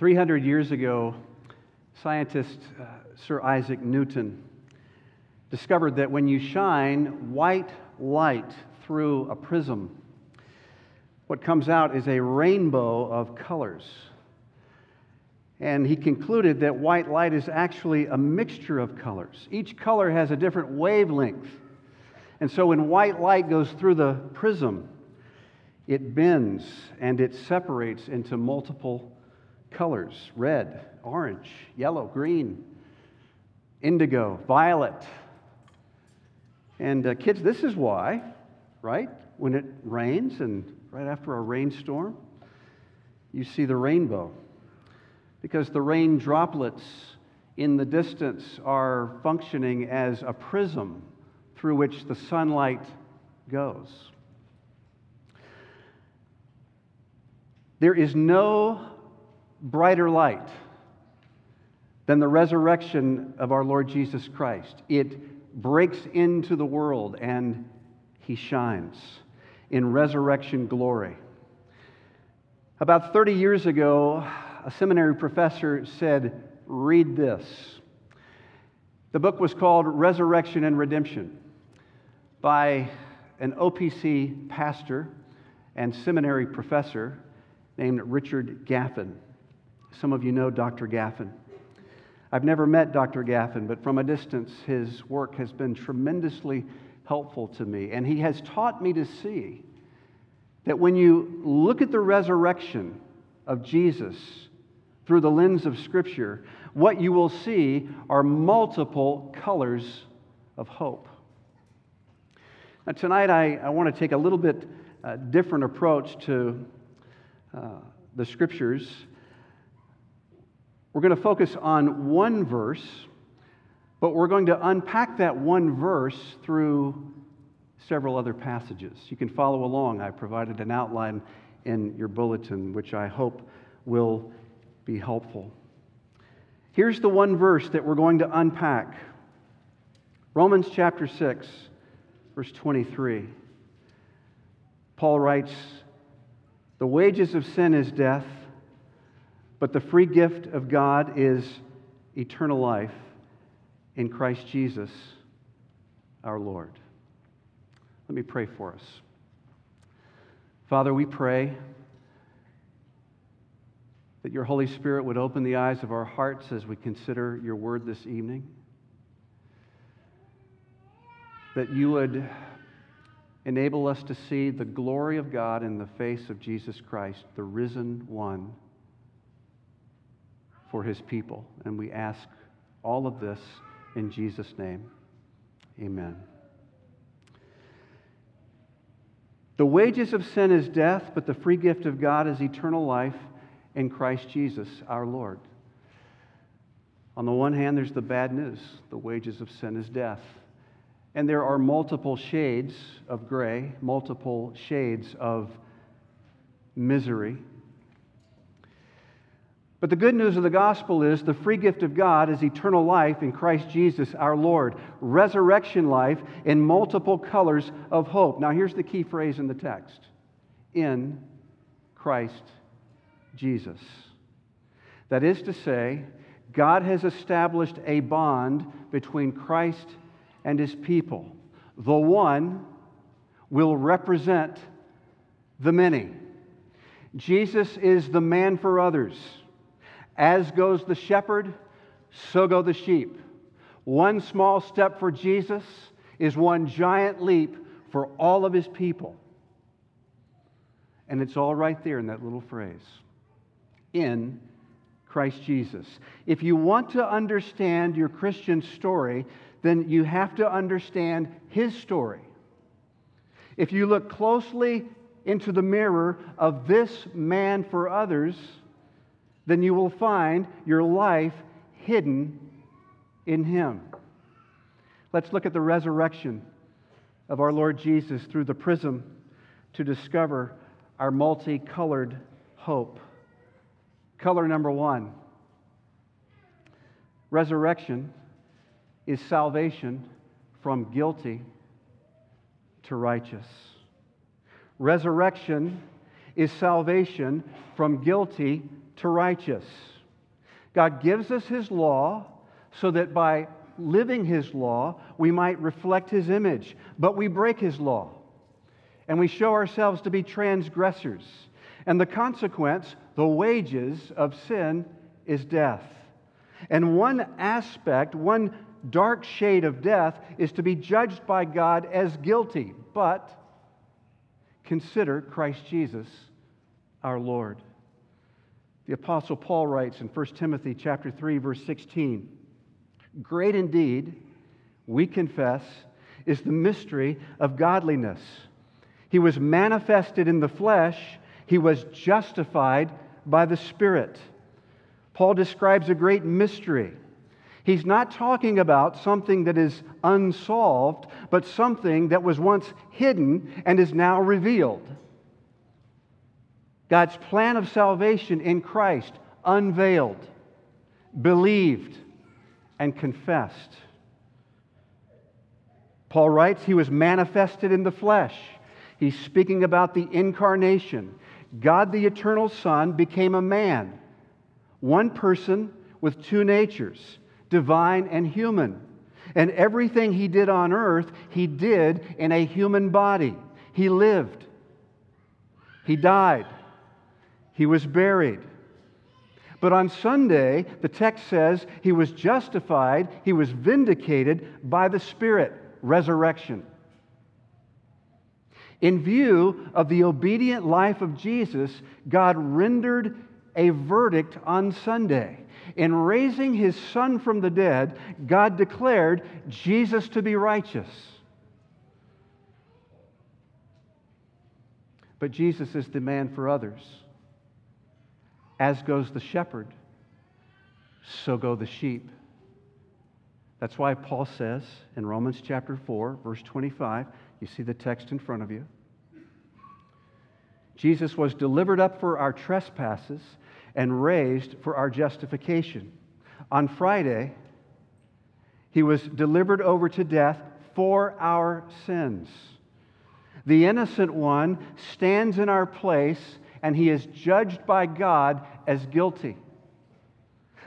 300 years ago, scientist uh, Sir Isaac Newton discovered that when you shine white light through a prism, what comes out is a rainbow of colors. And he concluded that white light is actually a mixture of colors. Each color has a different wavelength. And so when white light goes through the prism, it bends and it separates into multiple colors red, orange, yellow, green, indigo, violet. And uh, kids, this is why, right? When it rains and right after a rainstorm, you see the rainbow because the rain droplets in the distance are functioning as a prism through which the sunlight goes. There is no brighter light than the resurrection of our Lord Jesus Christ. It breaks into the world and he shines in resurrection glory. About 30 years ago, a seminary professor said, Read this. The book was called Resurrection and Redemption by an OPC pastor and seminary professor named Richard Gaffin. Some of you know Dr. Gaffin. I've never met Dr. Gaffin, but from a distance, his work has been tremendously helpful to me. And he has taught me to see that when you look at the resurrection of Jesus through the lens of Scripture, what you will see are multiple colors of hope. Now, tonight, I, I want to take a little bit uh, different approach to uh, the Scriptures. We're going to focus on one verse, but we're going to unpack that one verse through several other passages. You can follow along. I provided an outline in your bulletin, which I hope will be helpful. Here's the one verse that we're going to unpack Romans chapter 6, verse 23. Paul writes, The wages of sin is death, but the free gift of God is eternal life in Christ Jesus our Lord. Let me pray for us. Father, we pray that your Holy Spirit would open the eyes of our hearts as we consider your word this evening. That you would enable us to see the glory of God in the face of Jesus Christ, the risen one, for his people. And we ask all of this in Jesus' name. Amen. The wages of sin is death, but the free gift of God is eternal life in Christ Jesus our Lord. On the one hand, there's the bad news the wages of sin is death. And there are multiple shades of gray, multiple shades of misery. But the good news of the gospel is the free gift of God is eternal life in Christ Jesus our Lord, resurrection life in multiple colors of hope. Now, here's the key phrase in the text in Christ Jesus. That is to say, God has established a bond between Christ and his people. The one will represent the many. Jesus is the man for others. As goes the shepherd, so go the sheep. One small step for Jesus is one giant leap for all of his people. And it's all right there in that little phrase in Christ Jesus. If you want to understand your Christian story, then you have to understand his story. If you look closely into the mirror of this man for others, then you will find your life hidden in him. Let's look at the resurrection of our Lord Jesus through the prism to discover our multicolored hope. Color number one resurrection is salvation from guilty to righteous. Resurrection is salvation from guilty to righteous. God gives us His law so that by living His law, we might reflect His image. But we break His law and we show ourselves to be transgressors. And the consequence, the wages of sin, is death. And one aspect, one dark shade of death, is to be judged by God as guilty. But consider Christ Jesus, our Lord. The apostle Paul writes in 1 Timothy chapter 3 verse 16, "Great indeed, we confess, is the mystery of godliness. He was manifested in the flesh, he was justified by the Spirit." Paul describes a great mystery. He's not talking about something that is unsolved, but something that was once hidden and is now revealed. God's plan of salvation in Christ unveiled, believed, and confessed. Paul writes, He was manifested in the flesh. He's speaking about the incarnation. God, the eternal Son, became a man, one person with two natures, divine and human. And everything he did on earth, he did in a human body. He lived, he died, he was buried. But on Sunday, the text says he was justified, he was vindicated by the Spirit, resurrection. In view of the obedient life of Jesus, God rendered a verdict on Sunday. In raising his son from the dead, God declared Jesus to be righteous. But Jesus man for others. As goes the shepherd, so go the sheep. That's why Paul says in Romans chapter 4, verse 25, you see the text in front of you. Jesus was delivered up for our trespasses and raised for our justification. On Friday, he was delivered over to death for our sins. The innocent one stands in our place and he is judged by God as guilty.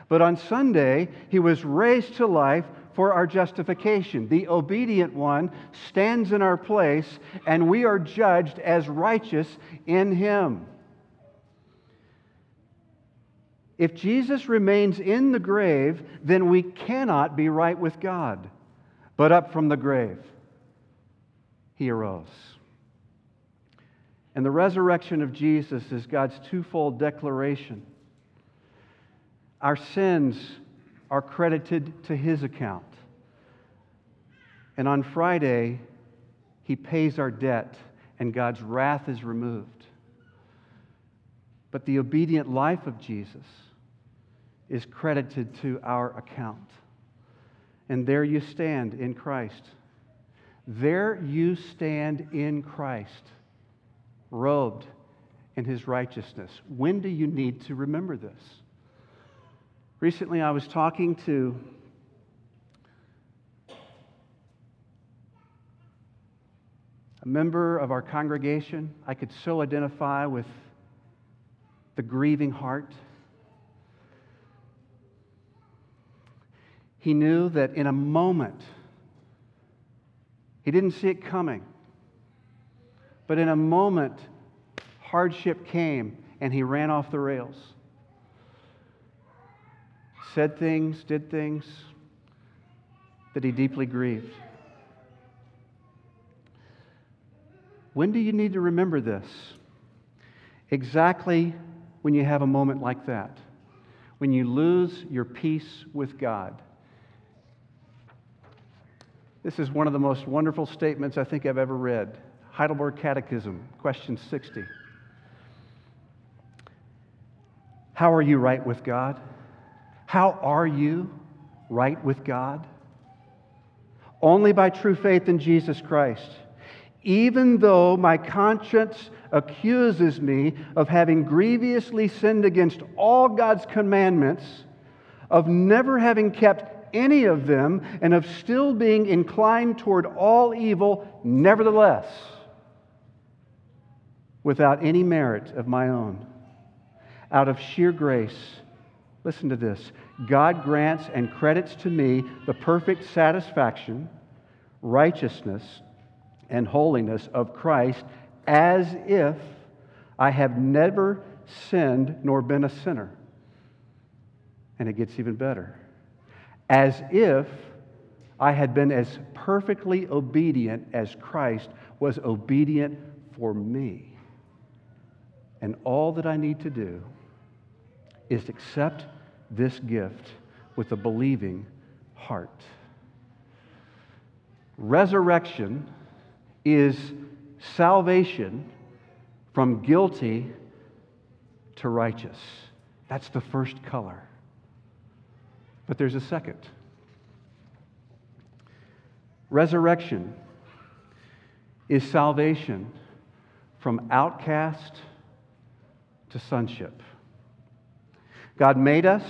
But on Sunday, he was raised to life for our justification. The obedient one stands in our place, and we are judged as righteous in him. If Jesus remains in the grave, then we cannot be right with God. But up from the grave, he arose. And the resurrection of Jesus is God's twofold declaration. Our sins are credited to his account. And on Friday, he pays our debt, and God's wrath is removed. But the obedient life of Jesus is credited to our account. And there you stand in Christ. There you stand in Christ robed in his righteousness. When do you need to remember this? Recently, I was talking to a member of our congregation. I could so identify with the grieving heart. He knew that in a moment, he didn't see it coming. But in a moment, hardship came and he ran off the rails. Said things, did things that he deeply grieved. When do you need to remember this? Exactly when you have a moment like that, when you lose your peace with God. This is one of the most wonderful statements I think I've ever read. Heidelberg Catechism, question 60. How are you right with God? How are you right with God? Only by true faith in Jesus Christ. Even though my conscience accuses me of having grievously sinned against all God's commandments, of never having kept any of them, and of still being inclined toward all evil, nevertheless, without any merit of my own. out of sheer grace, listen to this God grants and credits to me the perfect satisfaction, righteousness, and holiness of Christ as if I have never sinned nor been a sinner. And it gets even better. As if I had been as perfectly obedient as Christ was obedient for me. And all that I need to do is accept this gift with a believing heart. Resurrection is salvation from guilty to righteous. That's the first color. But there's a second. Resurrection is salvation from outcast to sonship. God made us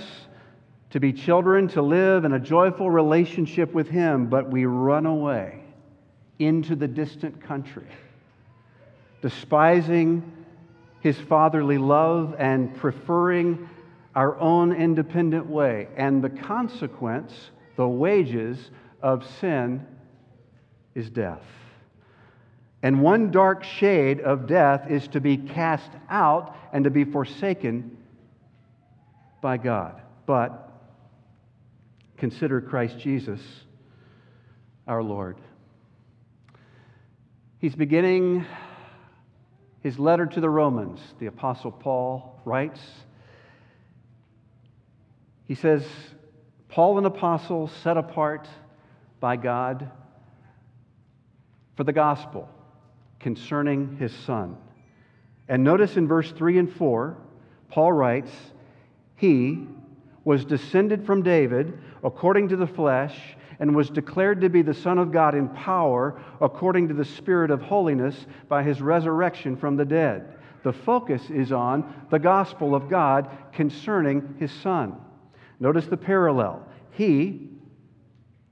to be children, to live in a joyful relationship with Him, but we run away into the distant country, despising His fatherly love and preferring our own independent way. And the consequence, the wages of sin, is death. And one dark shade of death is to be cast out and to be forsaken by God. But consider Christ Jesus, our Lord. He's beginning his letter to the Romans. The Apostle Paul writes, he says, Paul, an apostle set apart by God for the gospel concerning his son. And notice in verse 3 and 4, Paul writes, He was descended from David according to the flesh and was declared to be the Son of God in power according to the Spirit of holiness by his resurrection from the dead. The focus is on the gospel of God concerning his Son. Notice the parallel. He,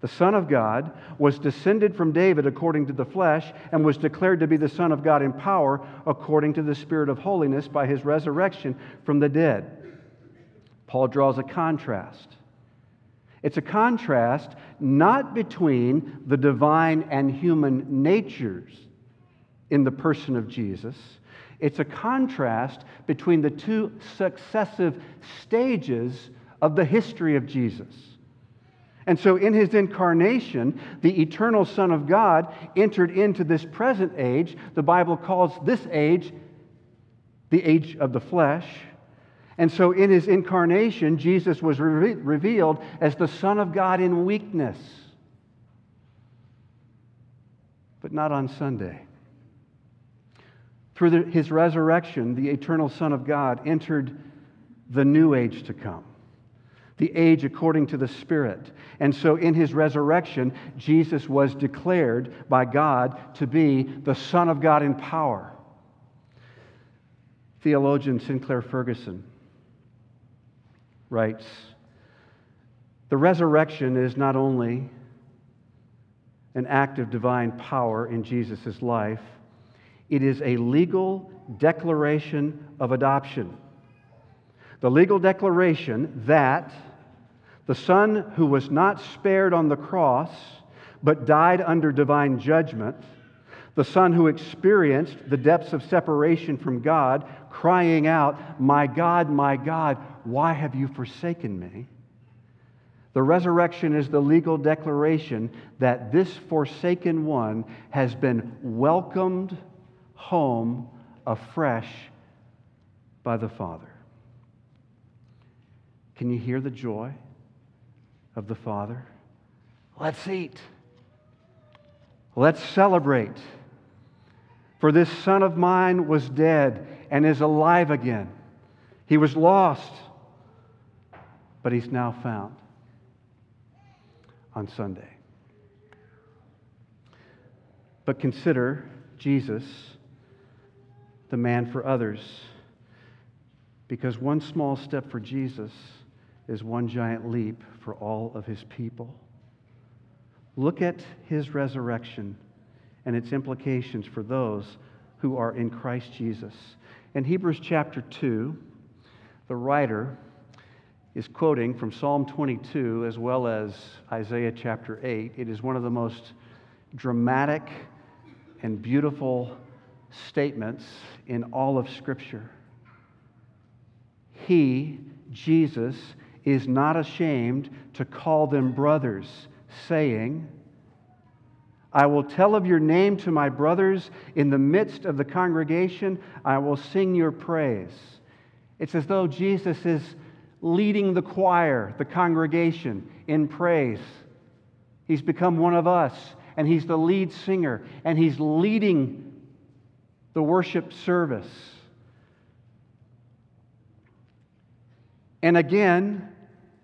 the Son of God, was descended from David according to the flesh and was declared to be the Son of God in power according to the Spirit of holiness by his resurrection from the dead. Paul draws a contrast. It's a contrast not between the divine and human natures in the person of Jesus. It's a contrast between the two successive stages of the history of Jesus. And so, in his incarnation, the eternal Son of God entered into this present age. The Bible calls this age the age of the flesh. And so, in his incarnation, Jesus was re- revealed as the Son of God in weakness, but not on Sunday. Through the, his resurrection, the eternal Son of God entered the new age to come the age according to the Spirit. And so in his resurrection, Jesus was declared by God to be the Son of God in power. Theologian Sinclair Ferguson writes The resurrection is not only an act of divine power in Jesus' life, it is a legal declaration of adoption. The legal declaration that the Son who was not spared on the cross, but died under divine judgment. The Son who experienced the depths of separation from God, crying out, My God, my God, why have you forsaken me? The resurrection is the legal declaration that this forsaken one has been welcomed home afresh by the Father. Can you hear the joy? of the Father. Let's eat. Let's celebrate. For this son of mine was dead and is alive again. He was lost, but he's now found on Sunday. But consider Jesus, the man for others, because one small step for Jesus is one giant leap for all of his people. Look at his resurrection and its implications for those who are in Christ Jesus. In Hebrews chapter 2, The writer is quoting from Psalm 22 as well as Isaiah chapter 8. It is one of the most dramatic and beautiful statements in all of Scripture. He, Jesus, is not ashamed to call them brothers, saying, I will tell of your name to my brothers in the midst of the congregation. I will sing your praise. It's as though Jesus is leading the choir, the congregation, in praise. He's become one of us, and he's the lead singer, and he's leading the worship service. And again,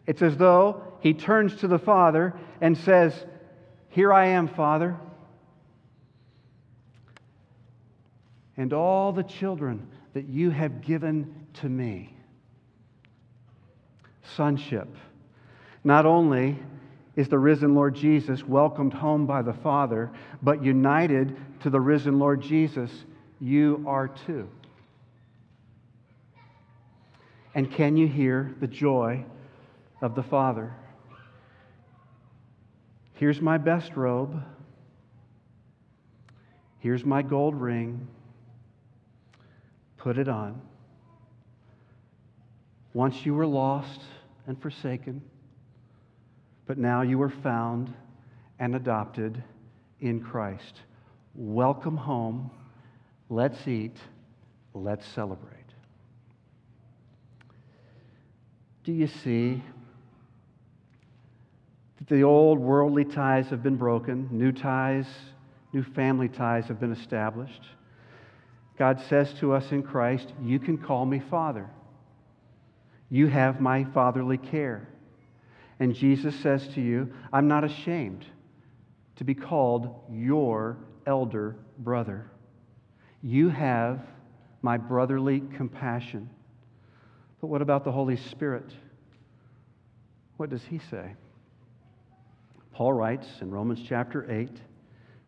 it's as though he turns to the Father and says, Here I am, Father. And all the children that you have given to me. Sonship. Not only is the risen Lord Jesus welcomed home by the Father, but united to the risen Lord Jesus, you are too. And can you hear the joy of the Father? Here's my best robe. Here's my gold ring. Put it on. Once you were lost and forsaken, but now you are found and adopted in Christ. Welcome home. Let's eat. Let's celebrate. Do you see the old worldly ties have been broken, new ties, new family ties have been established? God says to us in Christ, You can call me Father. You have my fatherly care. And Jesus says to you, I'm not ashamed to be called your elder brother. You have my brotherly compassion. But what about the Holy Spirit? What does he say? Paul writes in Romans chapter 8,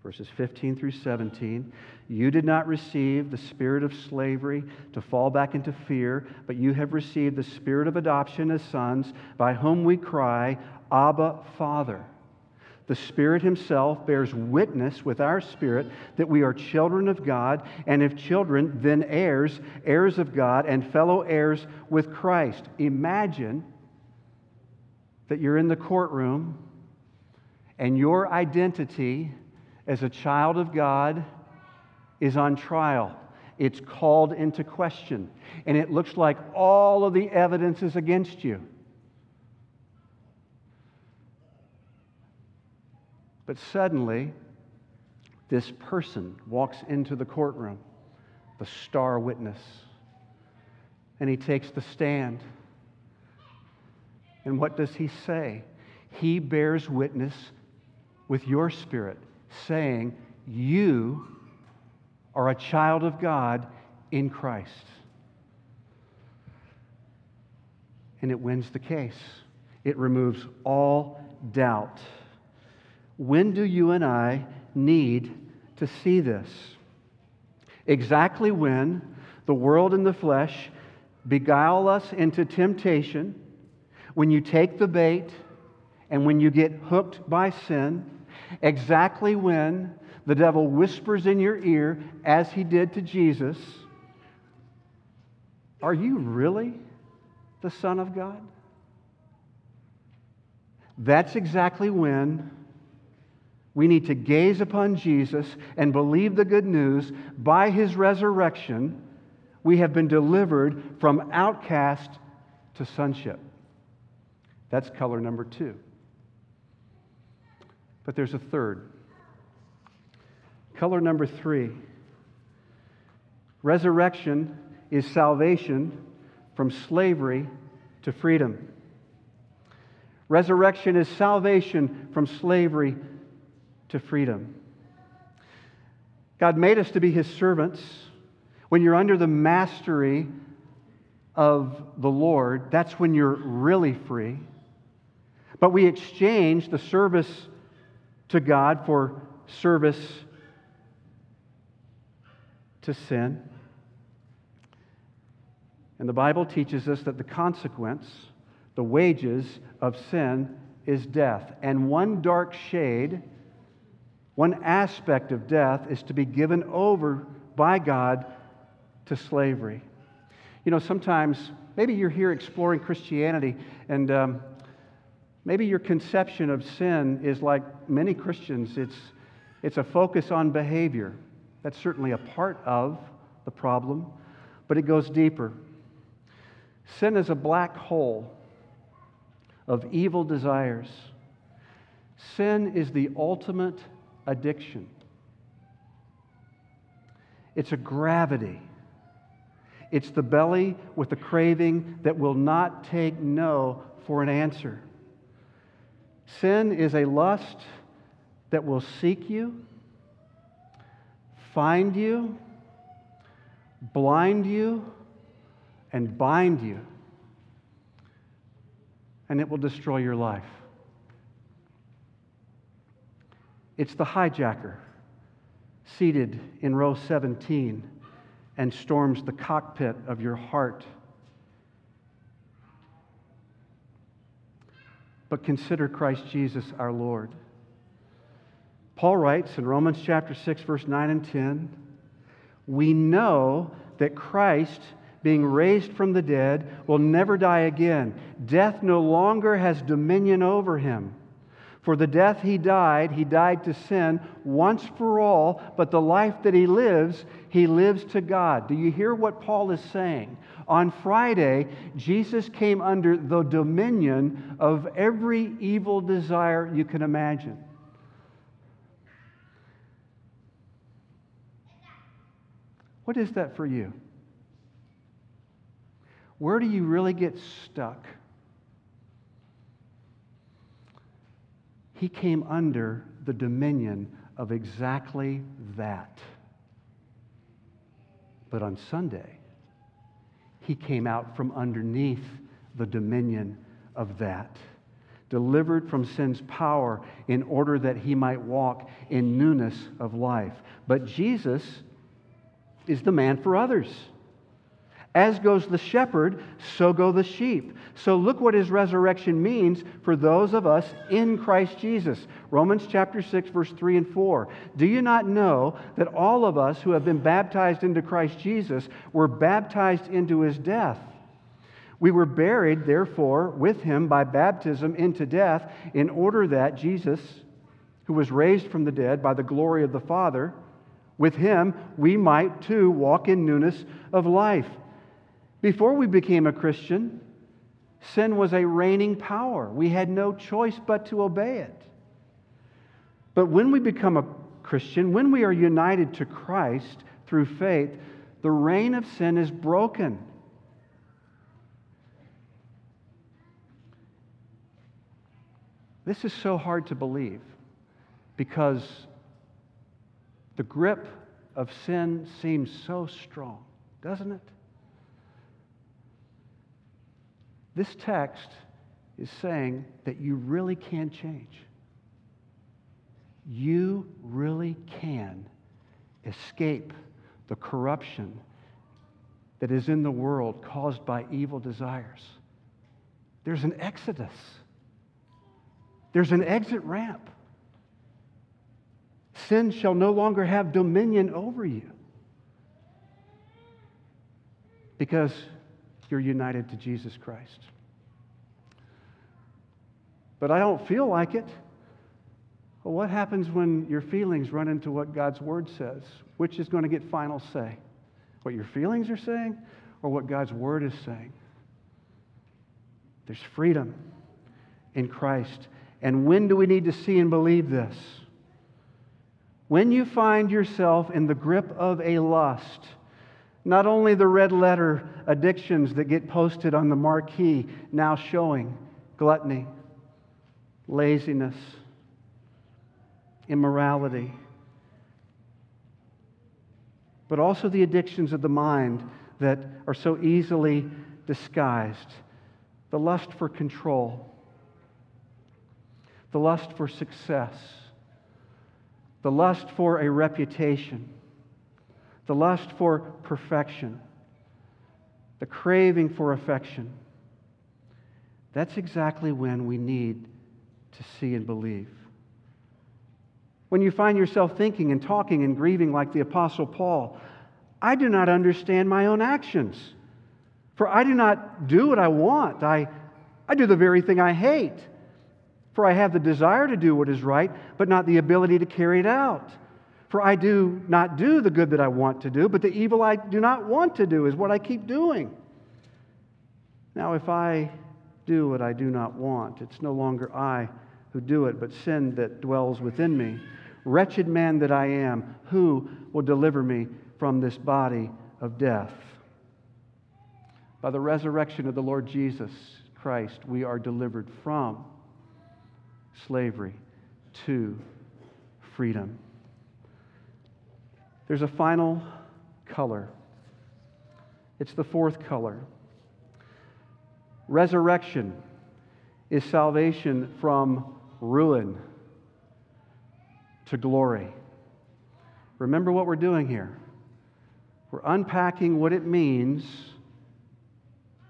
verses 15 through 17 You did not receive the spirit of slavery to fall back into fear, but you have received the spirit of adoption as sons, by whom we cry, Abba, Father. The Spirit Himself bears witness with our spirit that we are children of God, and if children, then heirs, heirs of God, and fellow heirs with Christ. Imagine that you're in the courtroom and your identity as a child of God is on trial. It's called into question, and it looks like all of the evidence is against you. But suddenly, this person walks into the courtroom, the star witness, and he takes the stand. And what does he say? He bears witness with your spirit, saying, You are a child of God in Christ. And it wins the case, it removes all doubt. When do you and I need to see this? Exactly when the world and the flesh beguile us into temptation, when you take the bait and when you get hooked by sin, exactly when the devil whispers in your ear, as he did to Jesus, Are you really the Son of God? That's exactly when we need to gaze upon Jesus and believe the good news. By his resurrection, we have been delivered from outcast to sonship. That's color number two. But there's a third. Color number three resurrection is salvation from slavery to freedom. Resurrection is salvation from slavery to freedom. God made us to be his servants. When you're under the mastery of the Lord, that's when you're really free. But we exchange the service to God for service to sin. And the Bible teaches us that the consequence, the wages of sin, is death. And one dark shade, one aspect of death, is to be given over by God to slavery. You know, sometimes maybe you're here exploring Christianity and um, maybe your conception of sin is like many Christians, it's, it's a focus on behavior. That's certainly a part of the problem, but it goes deeper. Sin is a black hole of evil desires. Sin is the ultimate addiction. It's a gravity. It's the belly with a craving that will not take no for an answer. Sin is a lust that will seek you, find you, blind you, and bind you, and it will destroy your life. It's the hijacker seated in row 17 and storms the cockpit of your heart. But consider Christ Jesus our Lord. Paul writes in Romans chapter 6, verse 9 and 10 We know that Christ, being raised from the dead, will never die again. Death no longer has dominion over him. For the death he died, he died to sin once for all, but the life that he lives, he lives to God. Do you hear what Paul is saying? On Friday, Jesus came under the dominion of every evil desire you can imagine. What is that for you? Where do you really get stuck? He came under the dominion of exactly that. But on Sunday, he came out from underneath the dominion of that, delivered from sin's power in order that he might walk in newness of life. But Jesus is the man for others. As goes the shepherd, so go the sheep. So look what his resurrection means for those of us in Christ Jesus. Romans chapter 6, verse 3 and 4. Do you not know that all of us who have been baptized into Christ Jesus were baptized into his death? We were buried, therefore, with him by baptism into death, in order that Jesus, who was raised from the dead by the glory of the Father, with him we might too walk in newness of life. Before we became a Christian, sin was a reigning power. We had no choice but to obey it. But when we become a Christian, when we are united to Christ through faith, the reign of sin is broken. This is so hard to believe because the grip of sin seems so strong, doesn't it? This text is saying that you really can change. You really can escape the corruption that is in the world caused by evil desires. There's an exodus, there's an exit ramp. Sin shall no longer have dominion over you because you're united to Jesus Christ. But I don't feel like it. Well, what happens when your feelings run into what God's Word says? Which is going to get final say? What your feelings are saying or what God's Word is saying? There's freedom in Christ. And when do we need to see and believe this? When you find yourself in the grip of a lust, not only the red letter addictions that get posted on the marquee now showing gluttony, laziness, immorality, but also the addictions of the mind that are so easily disguised. The lust for control, the lust for success, the lust for a reputation the lust for perfection, the craving for affection, that's exactly when we need to see and believe. When you find yourself thinking and talking and grieving like the Apostle Paul, I do not understand my own actions. For I do not do what I want, I, I do the very thing I hate. For I have the desire to do what is right, but not the ability to carry it out. For I do not do the good that I want to do, but the evil I do not want to do is what I keep doing. Now, if I do what I do not want, it's no longer I who do it, but sin that dwells within me. Wretched man that I am, who will deliver me from this body of death? By the resurrection of the Lord Jesus Christ, we are delivered from slavery to freedom. There's a final color. It's the fourth color. Resurrection is salvation from ruin to glory. Remember what we're doing here. We're unpacking what it means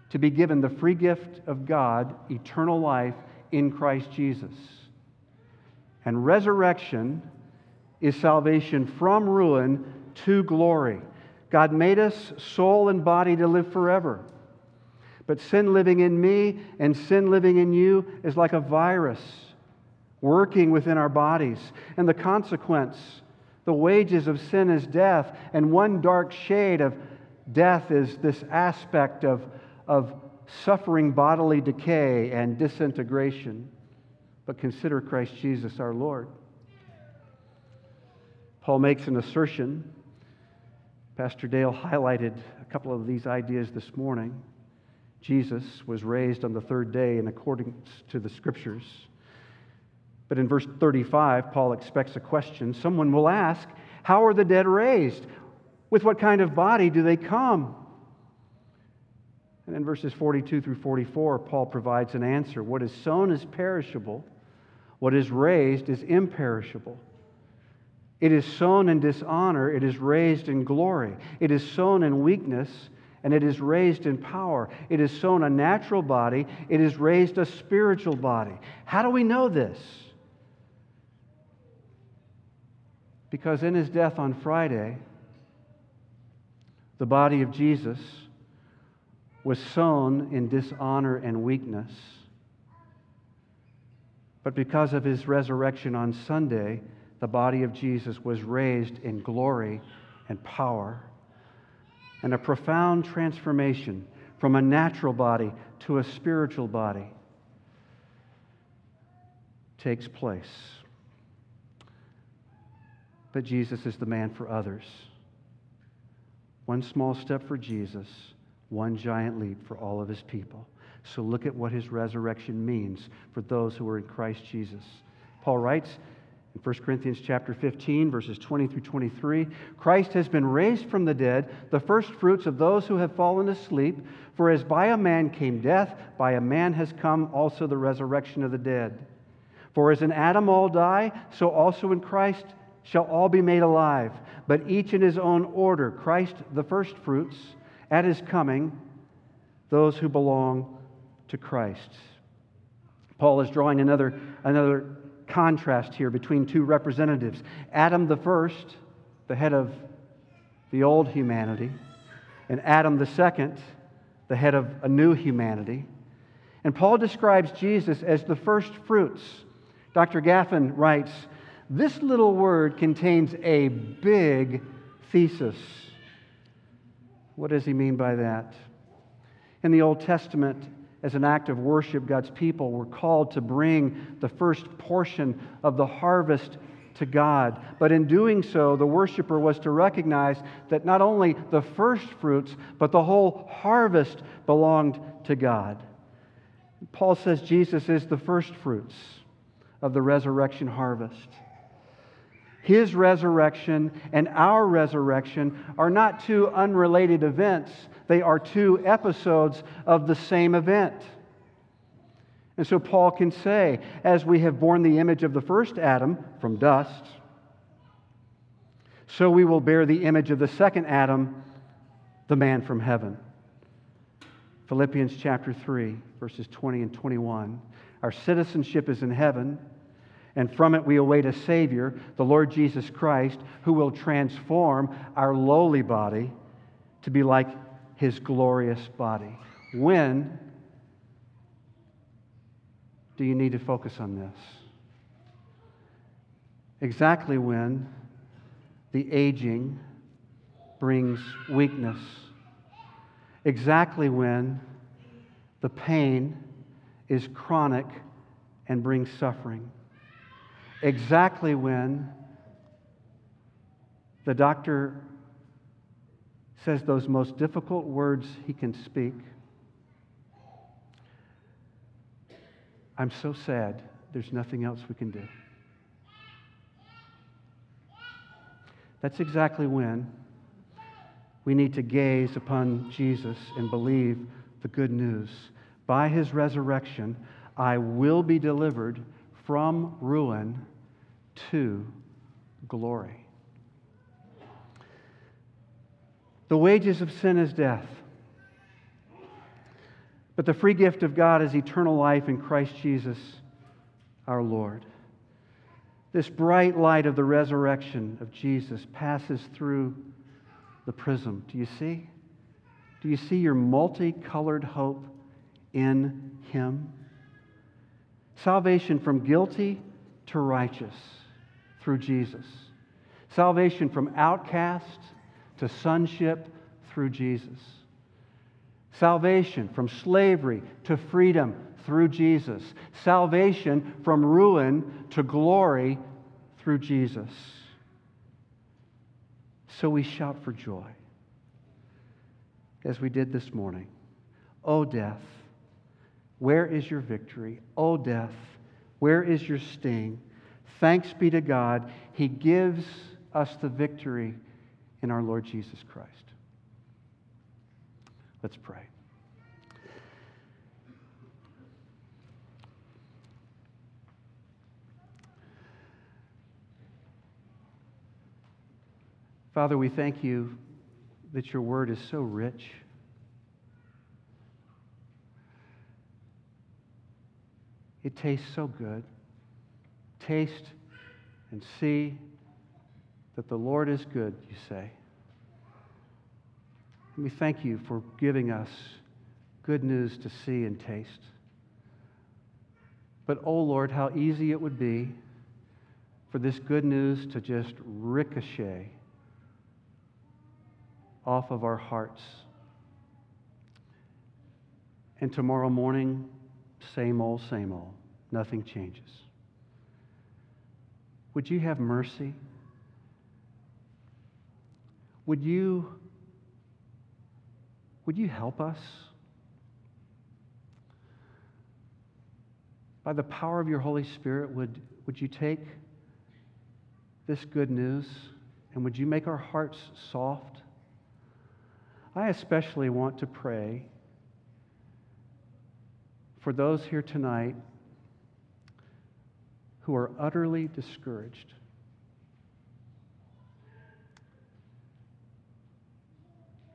to be given the free gift of God, eternal life in Christ Jesus. And resurrection is salvation from ruin to glory. God made us soul and body to live forever. But sin living in me and sin living in you is like a virus working within our bodies. And the consequence, the wages of sin is death. And one dark shade of death is this aspect of, of suffering bodily decay and disintegration. But consider Christ Jesus our Lord. Paul makes an assertion. Pastor Dale highlighted a couple of these ideas this morning. Jesus was raised on the third day in accordance to the scriptures. But in verse 35, Paul expects a question. Someone will ask, How are the dead raised? With what kind of body do they come? And in verses 42 through 44, Paul provides an answer. What is sown is perishable, what is raised is imperishable. It is sown in dishonor, it is raised in glory. It is sown in weakness, and it is raised in power. It is sown a natural body, it is raised a spiritual body. How do we know this? Because in his death on Friday, the body of Jesus was sown in dishonor and weakness. But because of his resurrection on Sunday, the body of Jesus was raised in glory and power. And a profound transformation from a natural body to a spiritual body takes place. But Jesus is the man for others. One small step for Jesus, one giant leap for all of his people. So look at what his resurrection means for those who are in Christ Jesus. Paul writes in 1 Corinthians chapter 15 verses 20 through 23, Christ has been raised from the dead, the firstfruits of those who have fallen asleep, for as by a man came death, by a man has come also the resurrection of the dead. For as in Adam all die, so also in Christ shall all be made alive, but each in his own order. Christ the firstfruits, at his coming, those who belong to Christ. Paul is drawing another, another contrast here between two representatives Adam the first, the head of the old humanity, and Adam the second, the head of a new humanity. And Paul describes Jesus as the first fruits. Dr. Gaffin writes, This little word contains a big thesis. What does he mean by that? In the Old Testament, as an act of worship, God's people were called to bring the first portion of the harvest to God. But in doing so, the worshiper was to recognize that not only the first fruits, but the whole harvest belonged to God. Paul says Jesus is the first fruits of the resurrection harvest. His resurrection and our resurrection are not two unrelated events, they are two episodes of the same event. And so Paul can say, as we have borne the image of the first Adam from dust, so we will bear the image of the second Adam, the man from heaven. Philippians chapter 3, verses 20 and 21. Our citizenship is in heaven, and from it we await a Savior, the Lord Jesus Christ, who will transform our lowly body to be like his glorious body. When do you need to focus on this? Exactly when the aging brings weakness. Exactly when the pain is chronic and brings suffering. Exactly when the doctor says those most difficult words he can speak. I'm so sad, there's nothing else we can do. That's exactly when we need to gaze upon Jesus and believe the good news. By his resurrection, I will be delivered from ruin to glory. The wages of sin is death. But the free gift of God is eternal life in Christ Jesus our Lord. This bright light of the resurrection of Jesus passes through the prism. Do you see? Do you see your multicolored hope in Him? Salvation from guilty to righteous through Jesus. Salvation from outcast to sonship through Jesus. Salvation from slavery to freedom through Jesus. Salvation from ruin to glory through Jesus. So we shout for joy, as we did this morning. O death, where is your victory? O death, where is your sting? Thanks be to God, He gives us the victory in our Lord Jesus Christ. Let's pray. Father, we thank you that your word is so rich. It tastes so good. Taste and see that the Lord is good, you say. And we thank you for giving us good news to see and taste. But, oh Lord, how easy it would be for this good news to just ricochet off of our hearts. And tomorrow morning, same old, same old. Nothing changes. Would you have mercy? Would you, would you help us? By the power of your Holy Spirit, would, would you take this good news and would you make our hearts soft? I especially want to pray for those here tonight who are utterly discouraged.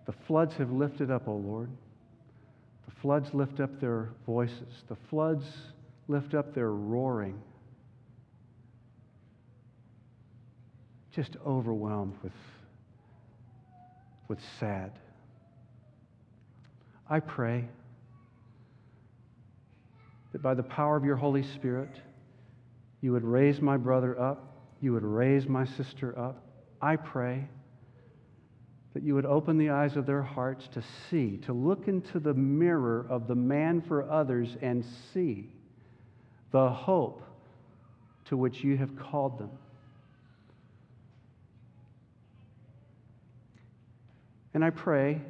The floods have lifted up, O oh Lord. The floods lift up their voices. The floods lift up their roaring. Just overwhelmed with, with sad. I pray that by the power of your Holy Spirit, you would raise my brother up, you would raise my sister up. I pray that you would open the eyes of their hearts to see, to look into the mirror of the man for others and see the hope to which you have called them. And I pray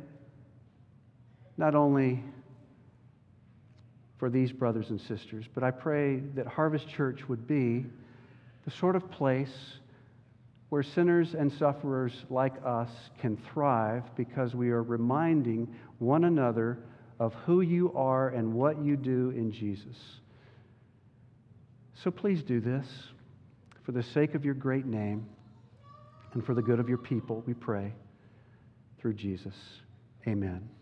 not only for these brothers and sisters, but I pray that Harvest Church would be the sort of place where sinners and sufferers like us can thrive because we are reminding one another of who you are and what you do in Jesus. So please do this for the sake of your great name and for the good of your people, we pray through Jesus. Amen.